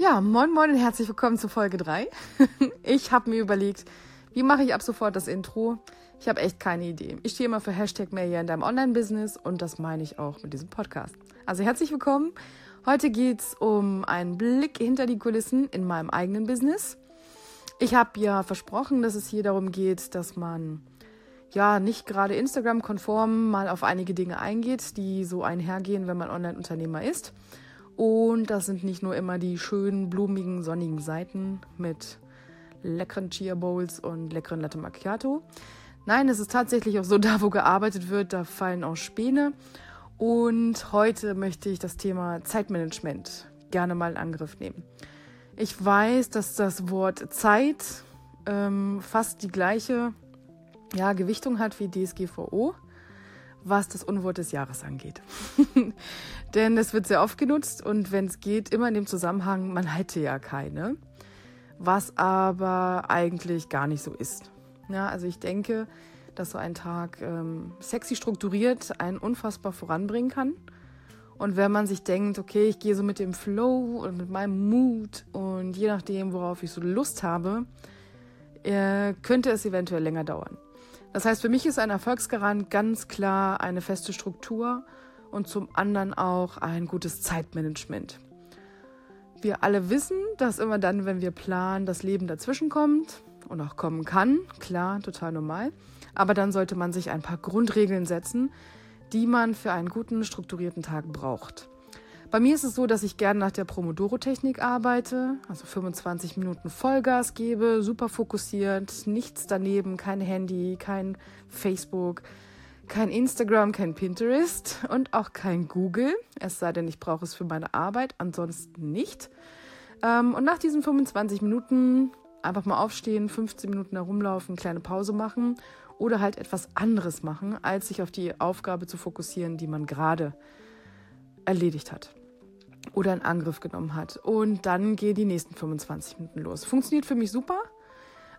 Ja, moin moin und herzlich willkommen zu Folge 3. Ich habe mir überlegt, wie mache ich ab sofort das Intro? Ich habe echt keine Idee. Ich stehe immer für Hashtag mehr hier in deinem Online-Business und das meine ich auch mit diesem Podcast. Also herzlich willkommen. Heute geht es um einen Blick hinter die Kulissen in meinem eigenen Business. Ich habe ja versprochen, dass es hier darum geht, dass man ja nicht gerade Instagram-konform mal auf einige Dinge eingeht, die so einhergehen, wenn man Online-Unternehmer ist. Und das sind nicht nur immer die schönen, blumigen, sonnigen Seiten mit leckeren Chia Bowls und leckeren Latte Macchiato. Nein, es ist tatsächlich auch so, da wo gearbeitet wird, da fallen auch Späne. Und heute möchte ich das Thema Zeitmanagement gerne mal in Angriff nehmen. Ich weiß, dass das Wort Zeit ähm, fast die gleiche ja, Gewichtung hat wie DSGVO was das Unwort des Jahres angeht. Denn es wird sehr oft genutzt und wenn es geht, immer in dem Zusammenhang, man hätte ja keine, was aber eigentlich gar nicht so ist. Ja, also ich denke, dass so ein Tag ähm, sexy strukturiert einen unfassbar voranbringen kann. Und wenn man sich denkt, okay, ich gehe so mit dem Flow und mit meinem Mut und je nachdem, worauf ich so Lust habe, äh, könnte es eventuell länger dauern. Das heißt, für mich ist ein Erfolgsgarant ganz klar eine feste Struktur und zum anderen auch ein gutes Zeitmanagement. Wir alle wissen, dass immer dann, wenn wir planen, das Leben dazwischen kommt und auch kommen kann. Klar, total normal. Aber dann sollte man sich ein paar Grundregeln setzen, die man für einen guten, strukturierten Tag braucht. Bei mir ist es so, dass ich gerne nach der Promodoro-Technik arbeite, also 25 Minuten Vollgas gebe, super fokussiert, nichts daneben, kein Handy, kein Facebook, kein Instagram, kein Pinterest und auch kein Google, es sei denn, ich brauche es für meine Arbeit, ansonsten nicht. Ähm, und nach diesen 25 Minuten einfach mal aufstehen, 15 Minuten herumlaufen, kleine Pause machen oder halt etwas anderes machen, als sich auf die Aufgabe zu fokussieren, die man gerade erledigt hat oder in Angriff genommen hat. Und dann gehen die nächsten 25 Minuten los. Funktioniert für mich super.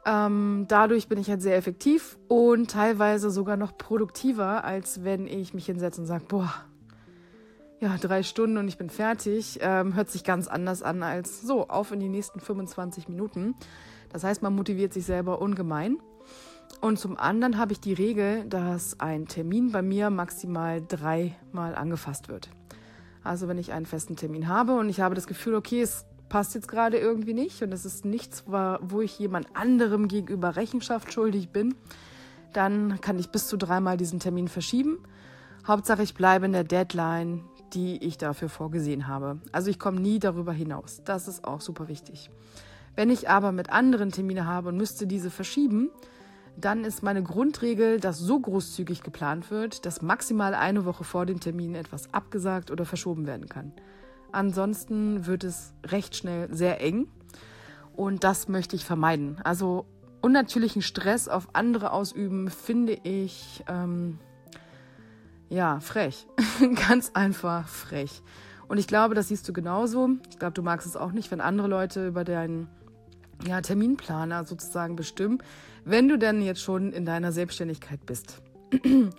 Ähm, dadurch bin ich halt sehr effektiv und teilweise sogar noch produktiver, als wenn ich mich hinsetze und sage, boah, ja, drei Stunden und ich bin fertig. Ähm, hört sich ganz anders an als so, auf in die nächsten 25 Minuten. Das heißt, man motiviert sich selber ungemein. Und zum anderen habe ich die Regel, dass ein Termin bei mir maximal dreimal angefasst wird. Also wenn ich einen festen Termin habe und ich habe das Gefühl, okay, es passt jetzt gerade irgendwie nicht und es ist nichts, wo ich jemand anderem gegenüber Rechenschaft schuldig bin, dann kann ich bis zu dreimal diesen Termin verschieben. Hauptsache, ich bleibe in der Deadline, die ich dafür vorgesehen habe. Also ich komme nie darüber hinaus. Das ist auch super wichtig. Wenn ich aber mit anderen Termine habe und müsste diese verschieben, dann ist meine Grundregel, dass so großzügig geplant wird, dass maximal eine Woche vor dem Termin etwas abgesagt oder verschoben werden kann. Ansonsten wird es recht schnell sehr eng und das möchte ich vermeiden. Also unnatürlichen Stress auf andere ausüben, finde ich ähm, ja frech. Ganz einfach frech. Und ich glaube, das siehst du genauso. Ich glaube, du magst es auch nicht, wenn andere Leute über deinen ja, Terminplaner sozusagen bestimmen, wenn du denn jetzt schon in deiner Selbstständigkeit bist.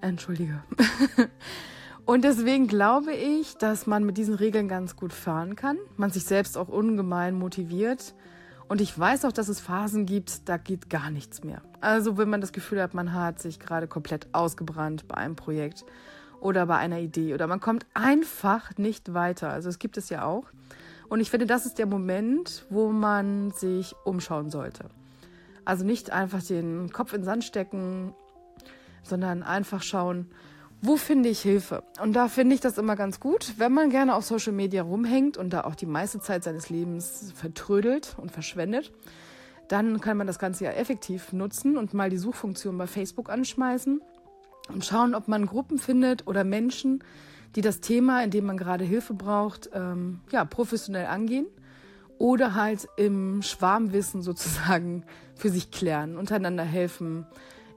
Entschuldige. Und deswegen glaube ich, dass man mit diesen Regeln ganz gut fahren kann, man sich selbst auch ungemein motiviert. Und ich weiß auch, dass es Phasen gibt, da geht gar nichts mehr. Also wenn man das Gefühl hat, man hat sich gerade komplett ausgebrannt bei einem Projekt oder bei einer Idee oder man kommt einfach nicht weiter. Also es gibt es ja auch. Und ich finde, das ist der Moment, wo man sich umschauen sollte. Also nicht einfach den Kopf in den Sand stecken, sondern einfach schauen, wo finde ich Hilfe? Und da finde ich das immer ganz gut, wenn man gerne auf Social Media rumhängt und da auch die meiste Zeit seines Lebens vertrödelt und verschwendet, dann kann man das Ganze ja effektiv nutzen und mal die Suchfunktion bei Facebook anschmeißen und schauen, ob man Gruppen findet oder Menschen, die das Thema, in dem man gerade Hilfe braucht, ähm, ja, professionell angehen oder halt im Schwarmwissen sozusagen für sich klären, untereinander helfen,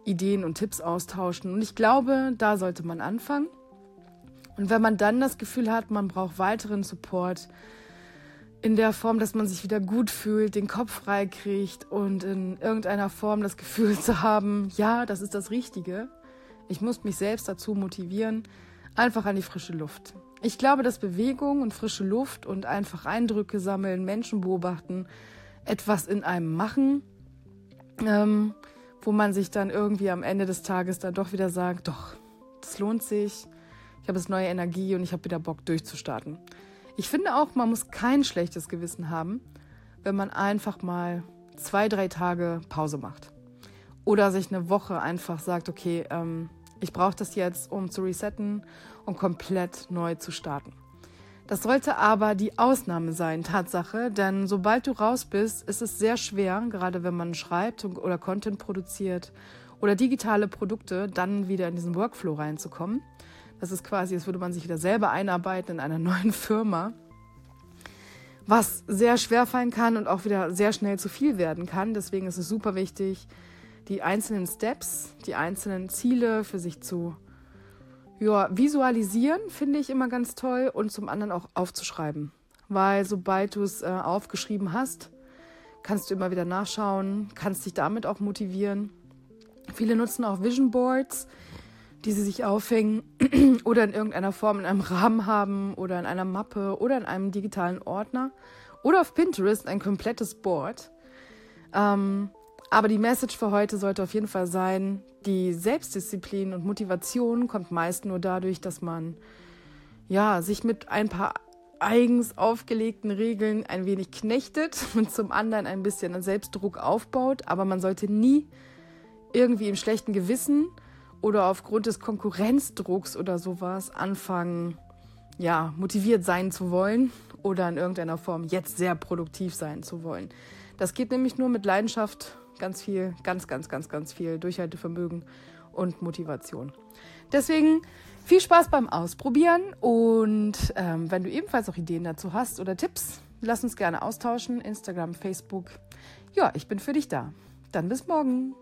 Ideen und Tipps austauschen. Und ich glaube, da sollte man anfangen. Und wenn man dann das Gefühl hat, man braucht weiteren Support in der Form, dass man sich wieder gut fühlt, den Kopf frei kriegt und in irgendeiner Form das Gefühl zu haben, ja, das ist das Richtige. Ich muss mich selbst dazu motivieren, einfach an die frische Luft. Ich glaube, dass Bewegung und frische Luft und einfach Eindrücke sammeln, Menschen beobachten, etwas in einem machen, ähm, wo man sich dann irgendwie am Ende des Tages dann doch wieder sagt, doch, das lohnt sich, ich habe jetzt neue Energie und ich habe wieder Bock durchzustarten. Ich finde auch, man muss kein schlechtes Gewissen haben, wenn man einfach mal zwei, drei Tage Pause macht. Oder sich eine Woche einfach sagt, okay, ähm, ich brauche das jetzt, um zu resetten und komplett neu zu starten. Das sollte aber die Ausnahme sein, Tatsache, denn sobald du raus bist, ist es sehr schwer, gerade wenn man schreibt oder Content produziert oder digitale Produkte, dann wieder in diesen Workflow reinzukommen. Das ist quasi, als würde man sich wieder selber einarbeiten in einer neuen Firma, was sehr schwer fallen kann und auch wieder sehr schnell zu viel werden kann. Deswegen ist es super wichtig, die einzelnen Steps, die einzelnen Ziele für sich zu ja, visualisieren finde ich immer ganz toll und zum anderen auch aufzuschreiben. Weil sobald du es äh, aufgeschrieben hast, kannst du immer wieder nachschauen, kannst dich damit auch motivieren. Viele nutzen auch Vision Boards, die sie sich aufhängen oder in irgendeiner Form in einem Rahmen haben oder in einer Mappe oder in einem digitalen Ordner oder auf Pinterest ein komplettes Board. Ähm, aber die Message für heute sollte auf jeden Fall sein, die Selbstdisziplin und Motivation kommt meist nur dadurch, dass man ja, sich mit ein paar eigens aufgelegten Regeln ein wenig knechtet und zum anderen ein bisschen Selbstdruck aufbaut, aber man sollte nie irgendwie im schlechten Gewissen oder aufgrund des Konkurrenzdrucks oder sowas anfangen, ja, motiviert sein zu wollen oder in irgendeiner Form jetzt sehr produktiv sein zu wollen. Das geht nämlich nur mit Leidenschaft ganz viel, ganz, ganz, ganz, ganz viel Durchhaltevermögen und Motivation. Deswegen viel Spaß beim Ausprobieren und ähm, wenn du ebenfalls auch Ideen dazu hast oder Tipps, lass uns gerne austauschen. Instagram, Facebook. Ja, ich bin für dich da. Dann bis morgen.